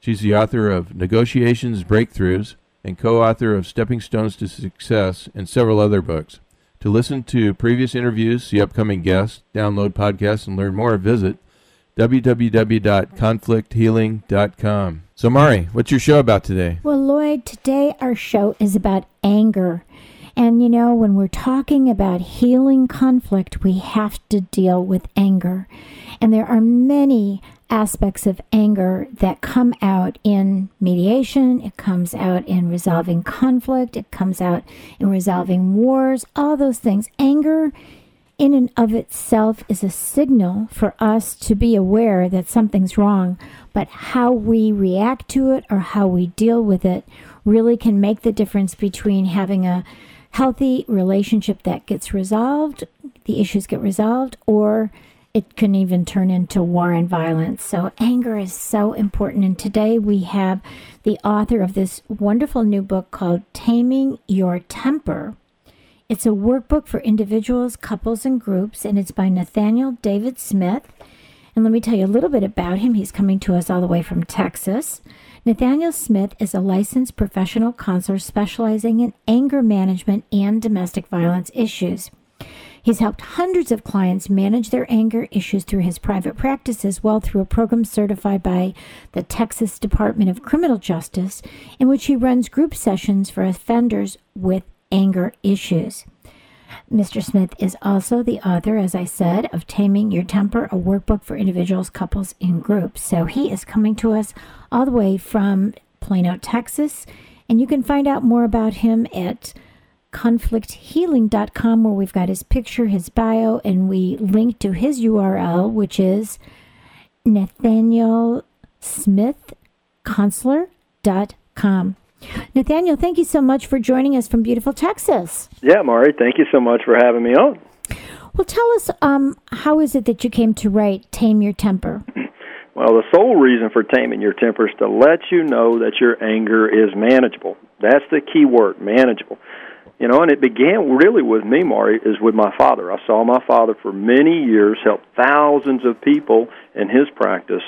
She's the author of Negotiations Breakthroughs and co author of Stepping Stones to Success and several other books. To listen to previous interviews, see upcoming guests, download podcasts, and learn more, visit www.conflicthealing.com. So, Mari, what's your show about today? Well, Lloyd, today our show is about anger. And you know, when we're talking about healing conflict, we have to deal with anger. And there are many aspects of anger that come out in mediation, it comes out in resolving conflict, it comes out in resolving wars, all those things. Anger in and of itself is a signal for us to be aware that something's wrong, but how we react to it or how we deal with it really can make the difference between having a healthy relationship that gets resolved, the issues get resolved, or it can even turn into war and violence. So, anger is so important. And today we have the author of this wonderful new book called Taming Your Temper. It's a workbook for individuals, couples, and groups, and it's by Nathaniel David Smith. And let me tell you a little bit about him. He's coming to us all the way from Texas. Nathaniel Smith is a licensed professional counselor specializing in anger management and domestic violence issues. He's helped hundreds of clients manage their anger issues through his private practice as well through a program certified by the Texas Department of Criminal Justice, in which he runs group sessions for offenders with anger issues. Mr. Smith is also the author, as I said, of Taming Your Temper, a workbook for individuals, couples, and groups. So he is coming to us all the way from Plano, Texas. And you can find out more about him at conflicthealing.com where we've got his picture, his bio, and we link to his URL, which is Nathaniel Smith Counselor.com. Nathaniel, thank you so much for joining us from beautiful Texas. Yeah, Mari, thank you so much for having me on. Well, tell us, um, how is it that you came to write Tame Your Temper? Well, the sole reason for taming your temper is to let you know that your anger is manageable. That's the key word, manageable. You know, and it began really with me, Mari, is with my father. I saw my father for many years help thousands of people in his practice,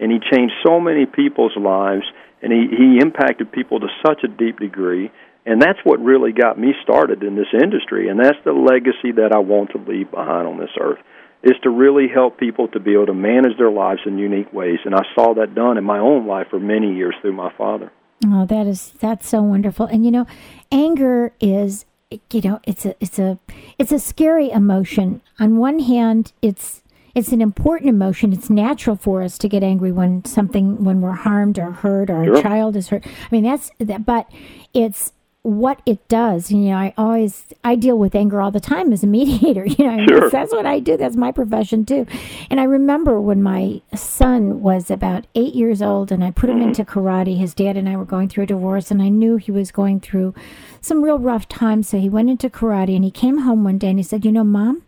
and he changed so many people's lives, and he, he impacted people to such a deep degree. And that's what really got me started in this industry, and that's the legacy that I want to leave behind on this earth is to really help people to be able to manage their lives in unique ways. And I saw that done in my own life for many years through my father. Oh, that is that's so wonderful. And you know, anger is you know, it's a it's a it's a scary emotion. On one hand, it's it's an important emotion. It's natural for us to get angry when something when we're harmed or hurt or sure. a child is hurt. I mean, that's that but it's what it does. You know, I always I deal with anger all the time as a mediator. You know, sure. that's what I do. That's my profession too. And I remember when my son was about eight years old, and I put him mm-hmm. into karate. His dad and I were going through a divorce, and I knew he was going through some real rough times. So he went into karate, and he came home one day and he said, "You know, mom,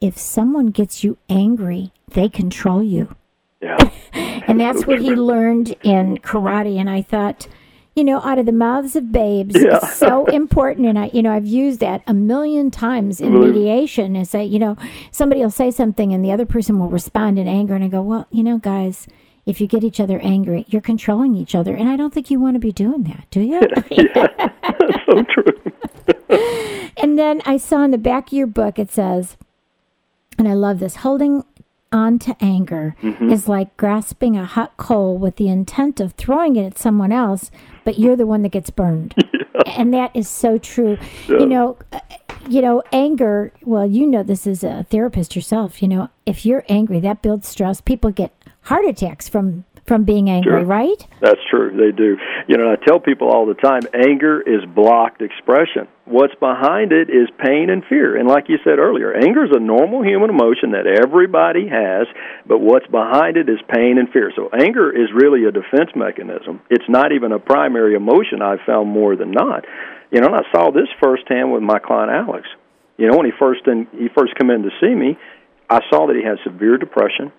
if someone gets you angry, they control you." Yeah. and that's what he learned in karate. And I thought you know, out of the mouths of babes. Yeah. It's so important. And I, you know, I've used that a million times in Really? mediation and say, you know, somebody will say something and the other person will respond in anger. And I go, well, you know, guys, if you get each other angry, you're controlling each other. And I don't think you want to be doing that, do you? That's so true. and then I saw in the back of your book, it says, and I love this holding on to anger Mm-hmm. is like grasping a hot coal with the intent of throwing it at someone else, but you're the one that gets burned. And that is so true. You know, uh, you know, anger, well, you know this as a therapist yourself, you know, if you're angry, that builds stress. People get heart attacks from from being angry, Sure. right? That's true. They do. You know, I tell people all the time anger is blocked expression. What's behind it is pain and fear. And like you said earlier, anger is a normal human emotion that everybody has, but what's behind it is pain and fear. So anger is really a defense mechanism. It's not even a primary emotion I've found more than not. You know, and I saw this firsthand with my client Alex. You know, when he first in, he first came in to see me, I saw that he had severe depression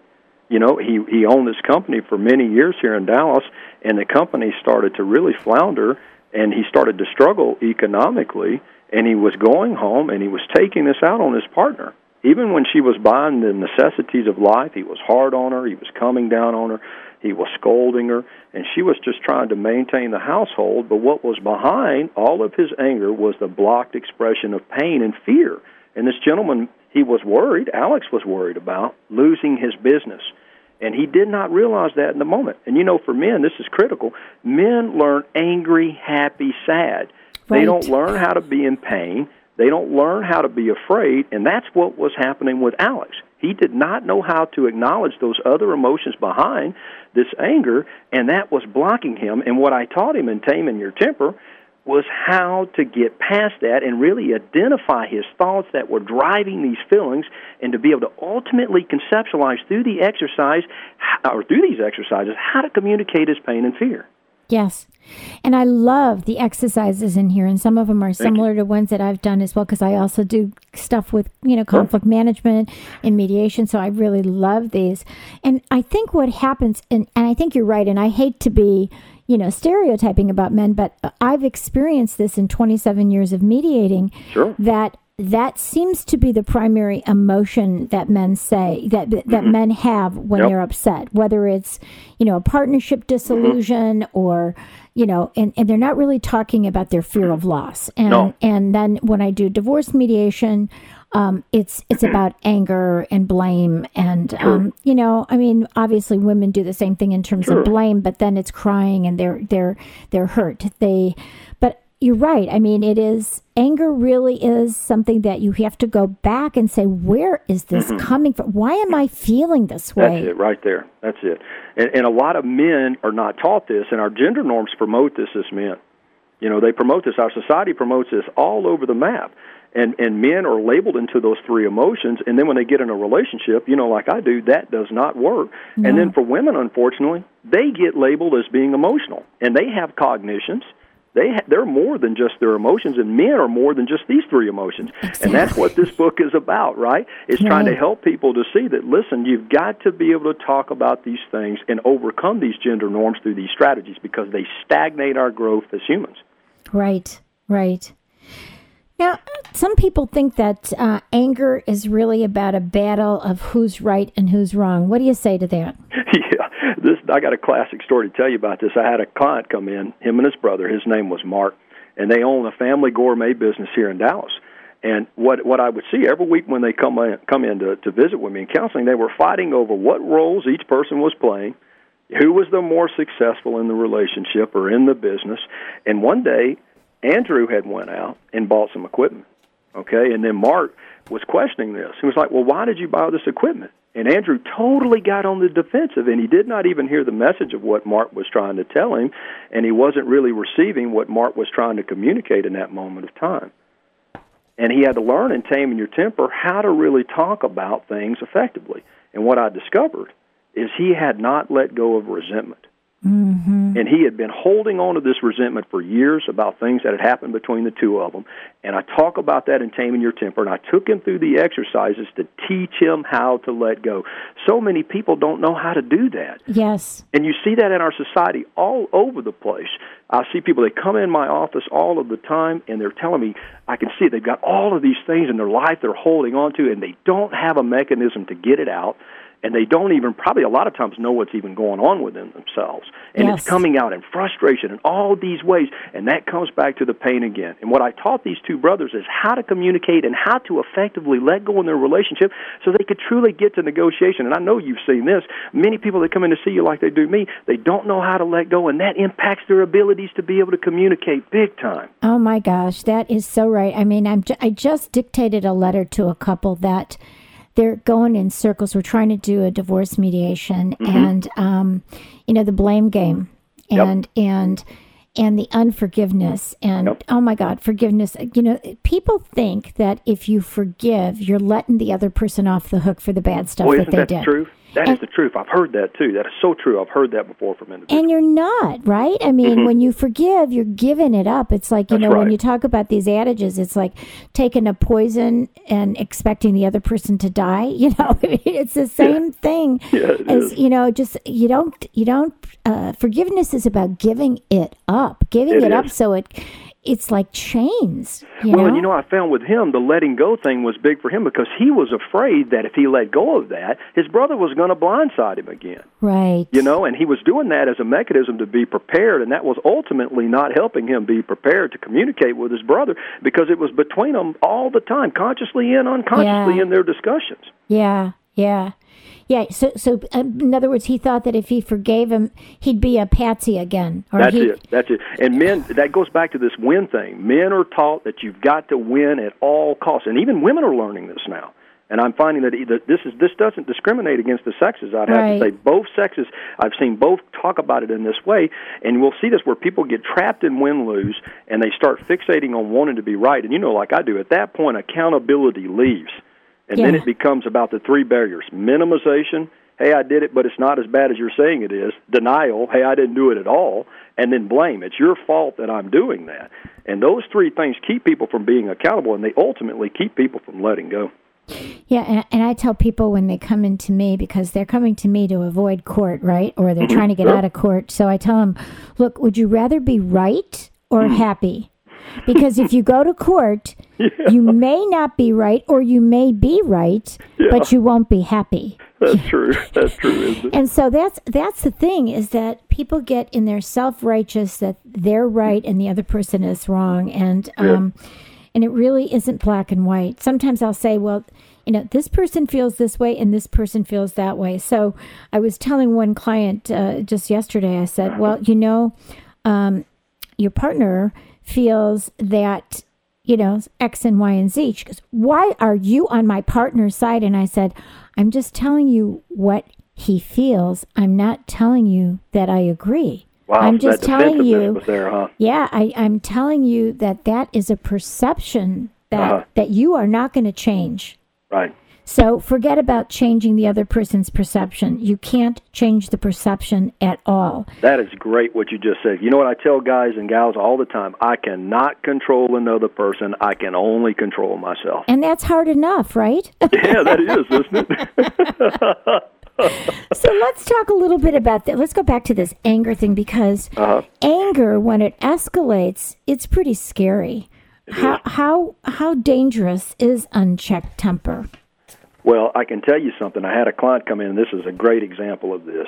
you know he he owned this company for many years here in Dallas and the company started to really flounder and he started to struggle economically and he was going home and he was taking this out on his partner. Even when she was buying the necessities of life he was hard on her he was coming down on her he was scolding her and she was just trying to maintain the household. But what was behind all of his anger was the blocked expression of pain and fear. And this gentleman he was worried alex was worried about losing his business and he did not realize that in the moment. And you know, for men, this is critical. Men learn angry, happy, sad. They don't learn how to be in pain. They don't learn how to be afraid. And that's what was happening with Alex. He did not know how to acknowledge those other emotions behind this anger, and that was blocking him. And what I taught him in Taming Your Temper was how to get past that and really identify his thoughts that were driving these feelings and to be able to ultimately conceptualize through the exercise or through these exercises how to communicate his pain and fear. Yes. And I love the exercises in here, and some of them are similar to ones that I've done as well because I also do stuff with, you know, conflict management and mediation. So I really love these. And I think what happens, and, and I think you're right, and I hate to be, you know, stereotyping about men, but I've experienced this in 27 years of mediating Sure. that that seems to be the primary emotion that men say that that men have when Mm-hmm. Yep. they're upset whether it's you know a partnership disillusion or you know and, and they're not really talking about their fear of loss and No. and then when i do divorce mediation um, it's it's about anger and blame and um, you know I mean obviously women do the same thing in terms Sure. of blame but then it's crying and they're they're they're hurt they but you're right I mean it is anger really is something that you have to go back and say where is this coming from why am I feeling this way Mm-hmm. That's it right there. That's it. And, and a lot of men are not taught this, and our gender norms promote this as men. You know, they promote this. Our society promotes this all over the map. And and men are labeled into those three emotions, and then when they get in a relationship, you know, like I do, that does not work. And then for women, unfortunately, they get labeled as being emotional, and they have cognitions. They ha- they're more than just their emotions, and men are more than just these three emotions. And that's what this book is about, right? It's trying to help people to see that listen, you've got to be able to talk about these things and overcome these gender norms through these strategies because they stagnate our growth as humans. Right, right. Now, some people think that uh, anger is really about a battle of who's right and who's wrong. What do you say to that? yeah, I got a classic story to tell you about this. I had a client come in, him and his brother. His name was Mark, and they own a family gourmet business here in Dallas. And what what I would see every week when they come in, come in to, to visit with me in counseling, they were fighting over what roles each person was playing, who was the more successful in the relationship or in the business. And one day, Andrew had went out and bought some equipment. Okay, and then Mark was questioning this. He was like, "Well, why did you buy this equipment?" And Andrew totally got on the defensive, and he did not even hear the message of what Mark was trying to tell him, and he wasn't really receiving what Mark was trying to communicate in that moment of time. And he had to learn in taming your temper how to really talk about things effectively. And what I discovered is he had not let go of resentment. Mm-hmm. And he had been holding on to this resentment for years about things that had happened between the two of them. And I talk about that in Taming Your Temper, and I took him through the exercises to teach him how to let go. So many people don't know how to do that. Yes. And you see that in our society all over the place. I see people, they come in my office all of the time, and they're telling me, I can see it, they've got all of these things in their life they're holding on to, and they don't have a mechanism to get it out. And they don't even probably a lot of times know what's even going on within themselves. And Yes. it's coming out in frustration in all these ways. And that comes back to the pain again. And what i taught these two brothers is how to communicate and how to effectively let go in their relationship so they could truly get to negotiation. And i know you've seen this. Many people that come in to see you like they do me they don't know how to let go. And that impacts their abilities to be able to communicate big time. Oh my gosh, that is so right. I mean, I'm I just dictated a letter to a couple that they're going in circles. We're trying to do a divorce mediation, and um, you know the blame game, Yep. and and and the unforgiveness, and Yep. oh my God, forgiveness. You know, people think that if you forgive, you're letting the other person off the hook for the bad stuff Boy, that they that did. the That is the truth. I've heard that too. That is so true. I've heard that before from individuals. And you're not, right? I mean, when you forgive, you're giving it up. It's like, you Mm-hmm. That's know, when you talk about these adages, it's like taking a poison and expecting the other person to die. You know, it's the same thing Yeah, as, is. you know, just, you don't, you don't, uh, forgiveness is about giving it up, giving It it, up so it, it's like chains, you well, know? and you know, I found with him the letting go thing was big for him because he was afraid that if he let go of that, his brother was going to blindside him again. right. You know, and he was doing that as a mechanism to be prepared, and that was ultimately not helping him be prepared to communicate with his brother because it was between them all the time, consciously and unconsciously Yeah. in their discussions. Yeah, yeah. Yeah, so so um, in other words, he thought that if he forgave him, he'd be a patsy again, or That's he, it. That's it. And men, that goes back to this win thing. Men are taught that you've got to win at all costs, and even women are learning this now. And I'm finding that either this is this doesn't discriminate against the sexes. I'd have Right. to say both sexes. I've seen both talk about it in this way, and we'll see this where people get trapped in win lose, and they start fixating on wanting to be right. And you know, like I do, at that point, accountability leaves, and then it becomes about the three barriers: minimization. Hey, I did it, but it's not as bad as you're saying it is. Denial. Hey, I didn't do it at all. And then blame. It's your fault that I'm doing that. And those three things keep people from being accountable, and they ultimately keep people from letting go. Yeah, and, and I tell people when they come into me because they're coming to me to avoid court, right? Or they're mm-hmm. trying to get out of court. So I tell them, look, would you rather be right or mm. happy? Because if you go to court, you may not be right or you may be right, but you won't be happy. That's true. That's true, isn't it? And so that's that's the thing is that people get in their self righteous that they're right and the other person is wrong, and um, and it really isn't black and white. Sometimes I'll say, well, you know, this person feels this way and this person feels that way. So I was telling one client uh, just yesterday, I said, well, you know, um, your partner feels that you know, X and Y and Z. She goes, Why are you on my partner's side? And I said, I'm just telling you what he feels. I'm not telling you that I agree. Wow, I'm just telling you. there, huh? Yeah, I, I'm telling you that that is a perception that, Uh-huh. that you are not going to change. Right. So forget about changing the other person's perception. You can't change the perception at all. That is great what you just said. You know what I tell guys and gals all the time? I cannot control another person. I can only control myself. And that's hard enough, right? yeah, that is, isn't it? So let's talk a little bit about that. Let's go back to this anger thing because Uh-huh. anger, when it escalates, it's pretty scary. How how how dangerous is unchecked temper? Well, I can tell you something. I had a client come in, this is a great example of this.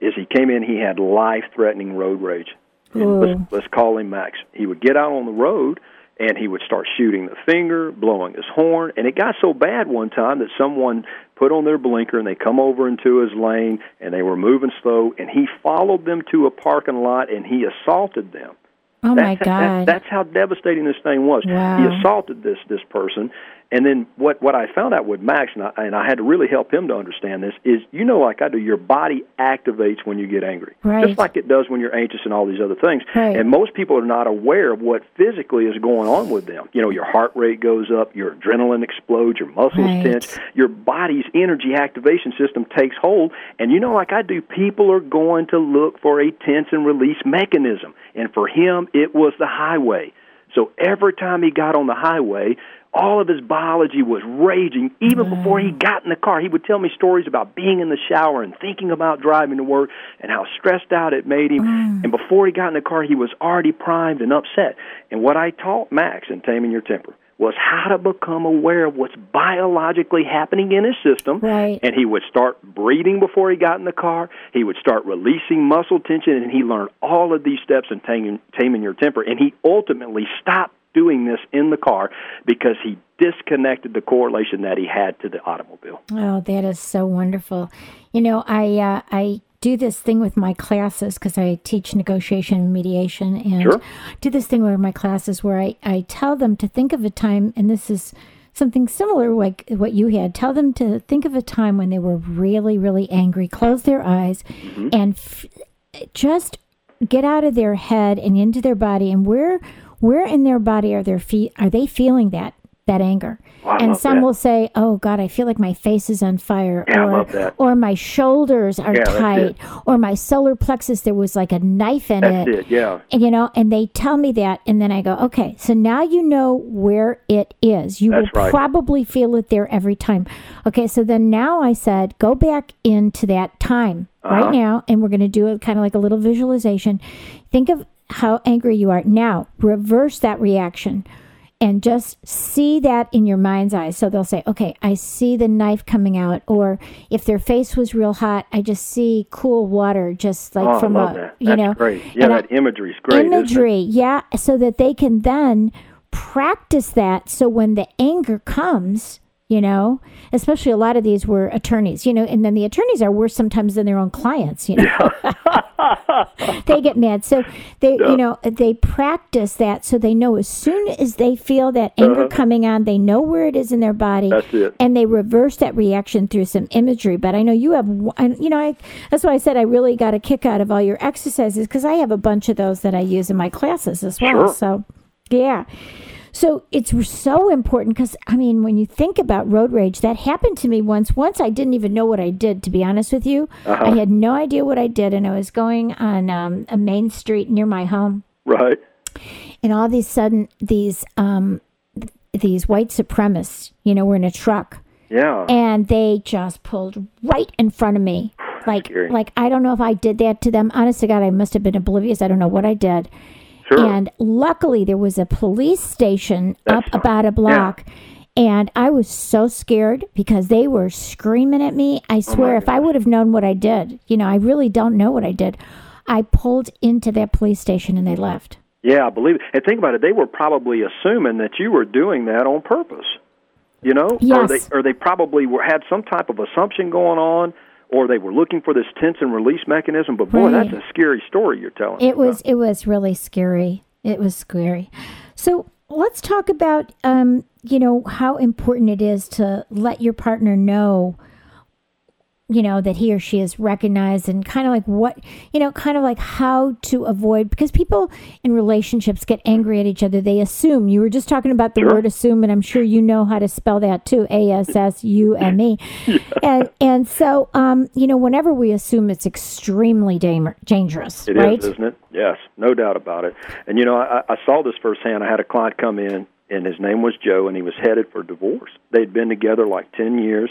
Is he came in, he had life-threatening road rage. Let's, let's call him Max. He would get out on the road, and he would start shooting the finger, blowing his horn, and it got so bad one time that someone put on their blinker and they come over into his lane, and they were moving slow, and he followed them to a parking lot and he assaulted them. Oh my That's, that- God! that's how devastating this thing was. Wow. He assaulted this this person, and then what what I found out with Max, and I, and I had to really help him to understand this is, you know, like I do, your body activates when you get angry, Right. just like it does when you're anxious and all these other things. Right. And most people are not aware of what physically is going on with them. You know, your heart rate goes up, your adrenaline explodes, your muscles Right. tense, your body's energy activation system takes hold, and you know, like I do, people are going to look for a tense and release mechanism. And for him, it was the highway. So every time he got on the highway, all of his biology was raging. Even before he mm. got in the car, he would tell me stories about being in the shower and thinking about driving to work and how stressed out it made him. Mm. And before he got in the car, he was already primed and upset. And what I taught Max in Taming Your Temper was how to become aware of what's biologically happening in his system. Right. And he would start breathing before he got in the car. He would start releasing muscle tension, and he learned all of these steps in taming, taming your temper. And he ultimately stopped doing this in the car because he disconnected the correlation that he had to the automobile. Oh, that is so wonderful. You know, I uh, I do this thing with my classes because I teach negotiation and mediation, and Sure. do this thing with my classes where I I tell them to think of a time, and this is something similar like what you had. Tell them to think of a time when they were really really angry. Close their eyes, mm-hmm. and f- just get out of their head and into their body, and where where in their body are their feet are they feeling that that anger? Oh, and some that. will say, "Oh God, I feel like my face is on fire," Yeah, or or my shoulders are Yeah, tight, or my solar plexus there was like a knife in it. it, yeah. And, you know, and they tell me that, and then I go, okay, so now you know where it is. You That's will right. probably feel it there every time. Okay, so then now I said, go back into that time Uh-huh. right now, and we're going to do it kind of like a little visualization. Think of how angry you are. Now, reverse that reaction and just see that in your mind's eye. So they'll say, okay, I see the knife coming out. Or if their face was real hot, I just see cool water, just like oh, from a, that. you know, great. Yeah, that imagery is great. imagery yeah so that they can then practice that so when the anger comes you know especially a lot of these were attorneys you know and then the attorneys are worse sometimes than their own clients you know they get mad so they you know they practice that so they know as soon as they feel that anger coming on they know where it is in their body Uh-huh. And they reverse that reaction through some imagery. But I know you have, you know, I, that's why I said I really got a kick out of all your exercises because I have a bunch of those that I use in my classes as well. Sure. So, yeah. So it's so important because I mean, when you think about road rage, that happened to me once. Once I didn't even know what I did. To be honest with you, Uh-huh. I had no idea what I did, and I was going on um, a main street near my home, Right. and all of a sudden, these um, th- these white supremacists, you know, were in a truck Yeah. and they just pulled right in front of me. Like, Scary. like I don't know if I did that to them. Honest to God, I must have been oblivious. I don't know what I did. Sure. And luckily, there was a police station That's up about a block. And I was so scared because they were screaming at me. I oh, swear, if I would have known what I did, you know, I really don't know what I did. I pulled into that police station and they left. Yeah, I believe it. And think about it, they were probably assuming that you were doing that on purpose. You know? Or Yes. they or they probably were had some type of assumption going on or they were looking for this tense and release mechanism, but boy, Right. that's a scary story you're telling. It was it was really scary. It was scary. So let's talk about um, you know how important it is to let your partner know you know that he or she is recognized and kind of like what you know kind of like how to avoid because people in relationships get angry at each other they assume you were just talking about the Sure. word assume and i'm sure you know how to spell that too a-s-s-u-m-e and and so um you know whenever we assume it's extremely dam- dangerous It is, right isn't it? Yes, no doubt about it. And you know, I, I saw this firsthand. I had a client come in, and his name was Joe, and he was headed for divorce. They'd been together like ten years,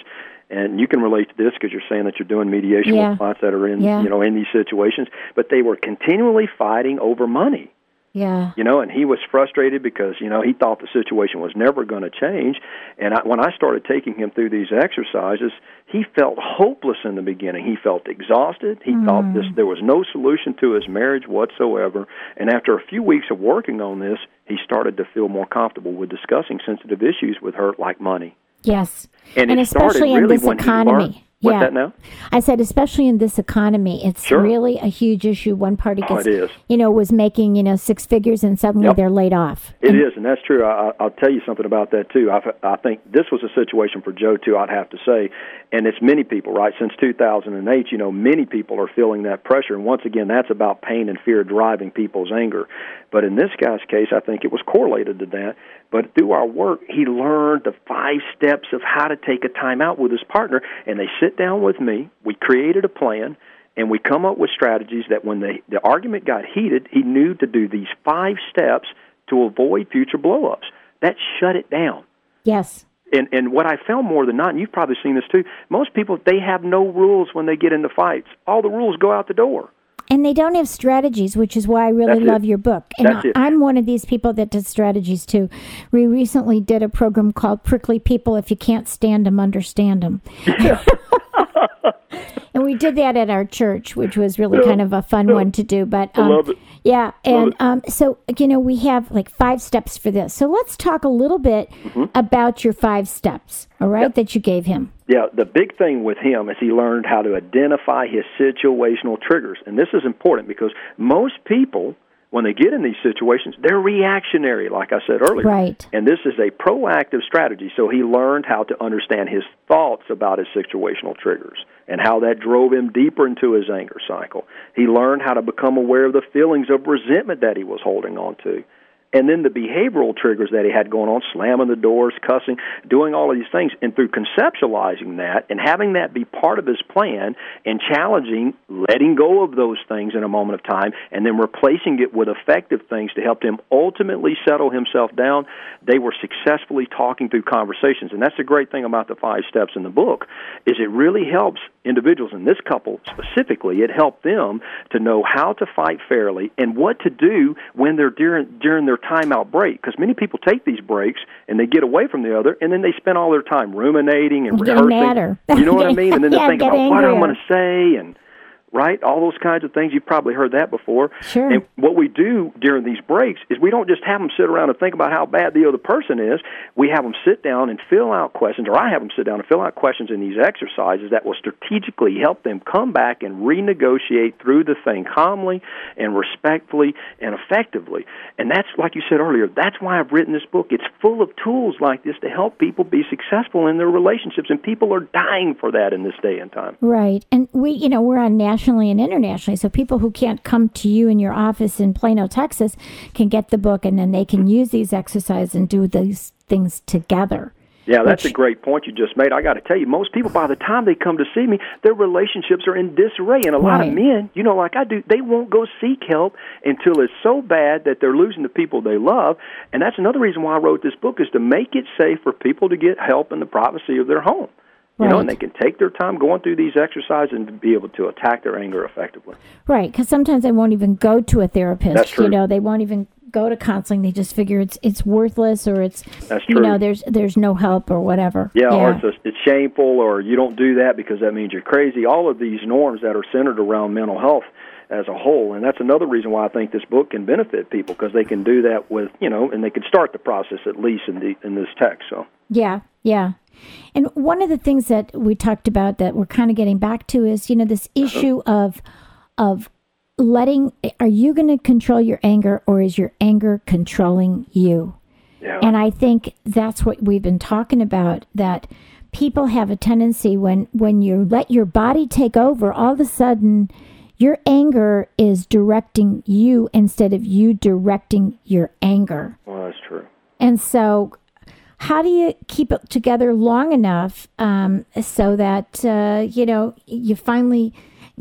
and you can relate to this because you're saying that you're doing mediation Yeah. with clients that are in, Yeah. you know, in these situations. But they were continually fighting over money yeah you know, and he was frustrated because you know he thought the situation was never going to change. And I, when I started taking him through these exercises, he felt hopeless in the beginning. He felt exhausted. He thought this mm. there was no solution to his marriage whatsoever. And after a few weeks of working on this, he started to feel more comfortable with discussing sensitive issues with her, like money. Yes. And, And especially in really this economy. What's Yeah. that now? I said, especially in this economy, it's Sure. really a huge issue. One party Oh, gets, it is. you know, was making, you know, six figures and suddenly Yep. they're laid off. It is, and that's true. I, I- I'll tell you something about that too. I, I think this was a situation for Joe too. I'd have to say, and it's many people, right? Since 2008, you know, many people are feeling that pressure, and once again, that's about pain and fear driving people's anger. But in this guy's case, I think it was correlated to that. But through our work, he learned the five steps of how to take a time out with his partner, and they sit down with me. We created a plan and we come up with strategies that when the, the argument got heated, he knew to do these five steps to avoid future blowups. That shut it down. Yes. And and what I found more than not, and you've probably seen this too, most people they have no rules when they get into fights. All the rules go out the door. And they don't have strategies, which is why I really That's it. love your book. And I, it. I'm one of these people that does strategies too. We recently did a program called Prickly People. If you can't stand them, understand them. and we did that at our church, which was really kind of a fun one to do. But um, love it. yeah, and um, so you know we have like five steps for this. So let's talk a little bit Mm-hmm. about your five steps. All right, that you gave him. Yeah, the big thing with him is he learned how to identify his situational triggers. And this is important because most people, when they get in these situations, they're reactionary, like I said earlier. Right. And this is a proactive strategy. So he learned how to understand his thoughts about his situational triggers and how that drove him deeper into his anger cycle. He learned how to become aware of the feelings of resentment that he was holding on to. And then the behavioral triggers that he had going on, slamming the doors, cussing, doing all of these things. And through conceptualizing that and having that be part of his plan and challenging, letting go of those things in a moment of time, and then replacing it with effective things to help him ultimately settle himself down, they were successfully talking through conversations. And that's the great thing about the five steps in the book, is it really helps individuals, and this couple specifically, it helped them to know how to fight fairly and what to do when they're during during their timeout break. Because many people take these breaks and they get away from the other, and then they spend all their time ruminating and rehearsing. You know what I mean? And then Yeah, thinking get about what I'm angrier. going to say and right? All those kinds of things. You've probably heard that before. Sure. And what we do during these breaks is we don't just have them sit around and think about how bad the other person is. We have them sit down and fill out questions, or I have them sit down and fill out questions in these exercises that will strategically help them come back and renegotiate through the thing calmly and respectfully and effectively. And that's, like you said earlier, that's why I've written this book. It's full of tools like this to help people be successful in their relationships, and people are dying for that in this day and time. Right. And we, you know, we're on nationally and internationally. So people who can't come to you in your office in Plano, Texas can get the book and then they can use these exercises and do these things together. Yeah, that's Which- a great point you just made. I got to tell you, most people, by the time they come to see me, their relationships are in disarray. And a lot Right. of men, you know, like I do, they won't go seek help until it's so bad that they're losing the people they love. And that's another reason why I wrote this book is to make it safe for people to get help in the privacy of their home. You know, and they can take their time going through these exercises and be able to attack their anger effectively. Right. Because sometimes they won't even go to a therapist. That's true. You know, they won't even go to counseling. They just figure it's it's worthless or it's That's true. you know there's there's no help or whatever. Yeah, or it's, a, it's shameful, or you don't do that because that means you're crazy. All of these norms that are centered around mental health as a whole, and that's another reason why I think this book can benefit people because they can do that with you know, and they can start the process at least in the in this text. So Yeah, yeah. And one of the things that we talked about that we're kind of getting back to is, you know, this issue of of letting are you going to control your anger or is your anger controlling you? yeah, And I think that's what we've been talking about that people have a tendency when when you let your body take over, all of a sudden your anger is directing you instead of you directing your anger. well, that's true. And so, how do you keep it together long enough um, so that uh, you know you finally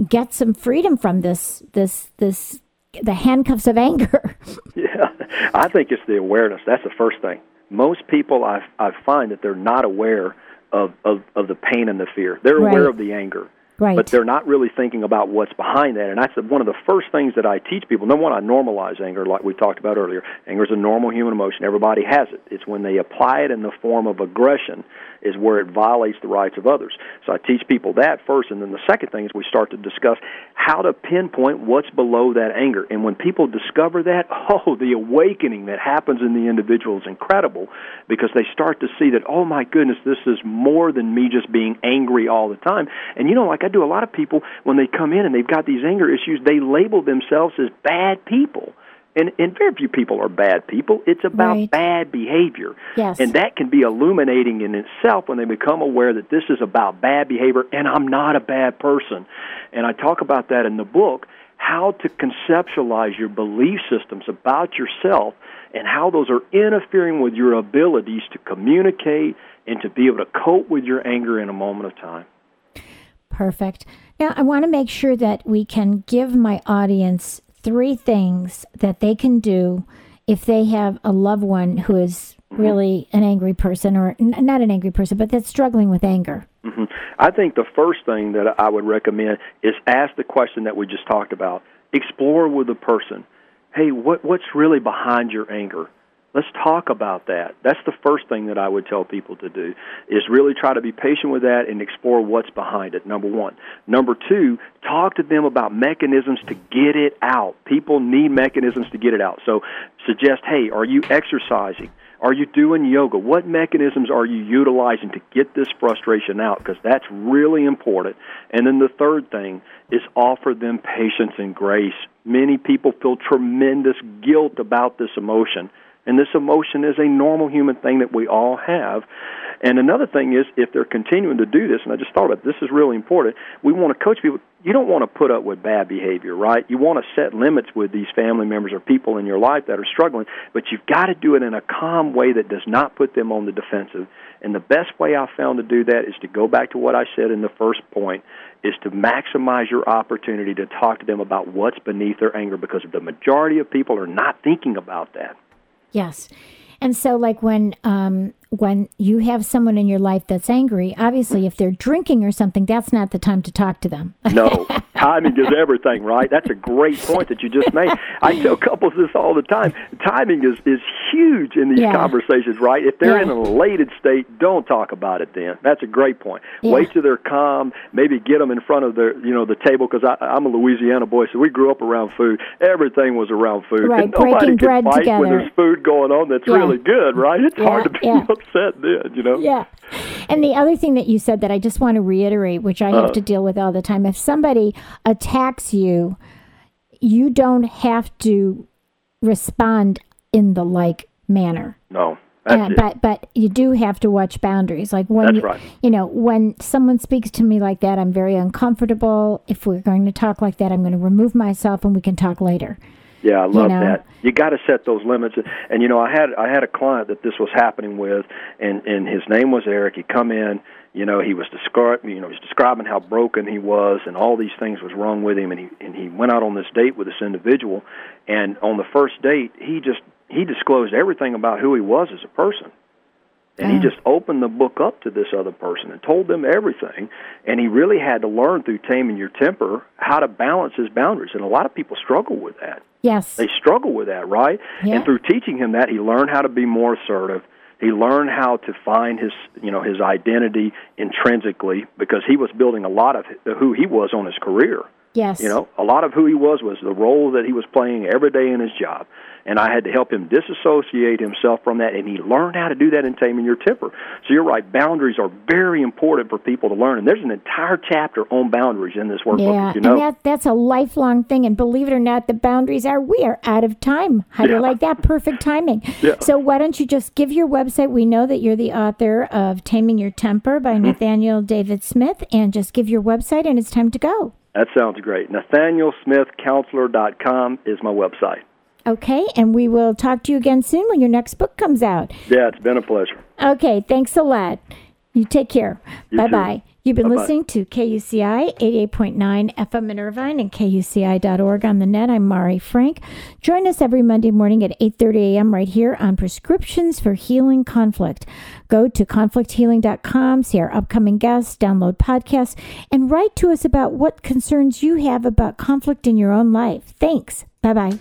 get some freedom from this this this the handcuffs of anger? Yeah, I think it's the awareness. That's the first thing. Most people, I I find that they're not aware of of, of the pain and the fear. They're aware Right. of the anger. Right. but they're not really thinking about what's behind that. And that's one of the first things that I teach people. Number one, I normalize anger, like we talked about earlier. Anger is a normal human emotion. Everybody has it. It's when they apply it in the form of aggression is where it violates the rights of others. So I teach people that first, and then the second thing is we start to discuss how to pinpoint what's below that anger. And when people discover that, oh, the awakening that happens in the individual is incredible because they start to see that, oh my goodness, this is more than me just being angry all the time. And you know, like I do a lot of people when they come in and they've got these anger issues, they label themselves as bad people. And, and very few people are bad people. It's about Right. bad behavior. Yes. And that can be illuminating in itself when they become aware that this is about bad behavior and I'm not a bad person. And I talk about that in the book how to conceptualize your belief systems about yourself and how those are interfering with your abilities to communicate and to be able to cope with your anger in a moment of time. Perfect. Now, I want to make sure that we can give my audience three things that they can do if they have a loved one who is really an angry person, or n- not an angry person, but that's struggling with anger. hmm I think the first thing that I would recommend is ask the question that we just talked about explore with the person. Hey, what what's really behind your anger? Let's talk about that. That's the first thing that I would tell people to do is really try to be patient with that and explore what's behind it. Number 1. Number 2, talk to them about mechanisms to get it out. People need mechanisms to get it out. So suggest, "Hey, are you exercising? Are you doing yoga? What mechanisms are you utilizing to get this frustration out? Because that's really important. And then the third thing is offer them patience and grace. Many people feel tremendous guilt about this emotion. And this emotion is a normal human thing that we all have. And another thing is, if they're continuing to do this, and I just thought about this is really important, we want to coach people. You don't want to put up with bad behavior, right? You want to set limits with these family members or people in your life that are struggling, but you've got to do it in a calm way that does not put them on the defensive. And the best way I've found to do that is to go back to what I said in the first point is to maximize your opportunity to talk to them about what's beneath their anger because the majority of people are not thinking about that. Yes. And so, like when um, when you have someone in your life that's angry, obviously, if they're drinking or something, that's not the time to talk to them. no, timing is everything, right? That's a great point that you just made. I tell couples this all the time. Timing is is huge in these Yeah. conversations, right? If they're Yeah. in an elated state, don't talk about it. Then that's a great point. Yeah. Wait till they're calm. Maybe get them in front of the you know the table because I'm a Louisiana boy, so we grew up around food. Everything was around food. Right, and nobody breaking bread fight together. when there's food going on that's really good, right? It's hard to be. upset then, you know. Yeah. And the other thing that you said that I just want to reiterate, which I have Uh-huh. to deal with all the time, if somebody attacks you, you don't have to respond in the like manner. No, Uh, but but you do have to watch boundaries. Like when you, right. you know when someone speaks to me like that, I'm very uncomfortable. If we're going to talk like that, I'm going to remove myself, and we can talk later. Yeah, I love know? that. You got to set those limits. And you know, I had I had a client that this was happening with, and and his name was Eric. He come in, you know, he was describing, you know, he was describing how broken he was, and all these things was wrong with him. And he and he went out on this date with this individual, and on the first date, he just he disclosed everything about who he was as a person. And he just opened the book up to this other person and told them everything. And he really had to learn through taming your temper how to balance his boundaries. And a lot of people struggle with that Yes. they struggle with that, right? Yeah. And through teaching him that, he learned how to be more assertive. He learned how to find his, you know, his identity intrinsically because he was building a lot of who he was on his career. Yes. You know, a lot of who he was was the role that he was playing every day in his job. And I had to help him disassociate himself from that, and he learned how to do that in taming your temper. So you're right, boundaries are very important for people to learn, and there's an entire chapter on boundaries in this workbook. Yeah, you know, and that that's a lifelong thing. And believe it or not, the boundaries are we are out of time. How do you like that? Perfect timing. Yeah. So why don't you just give your website? We know that you're the author of Taming Your Temper by Mm-hmm. Nathaniel David Smith, and just give your website, and it's time to go. That sounds great. NathanielSmithCounselor.com is my website. Okay, and we will talk to you again soon when your next book comes out. Yeah, it's been a pleasure. Okay, thanks a lot. You take care. Bye bye. You've been Bye-bye. listening to KUCI 88.9 FM in Irvine and KUCI.org on the net. I'm Mari Frank. Join us every Monday morning at 8.30 a.m. right here on Prescriptions for Healing Conflict. Go to conflicthealing.com, see our upcoming guests, download podcasts, and write to us about what concerns you have about conflict in your own life. Thanks. Bye-bye.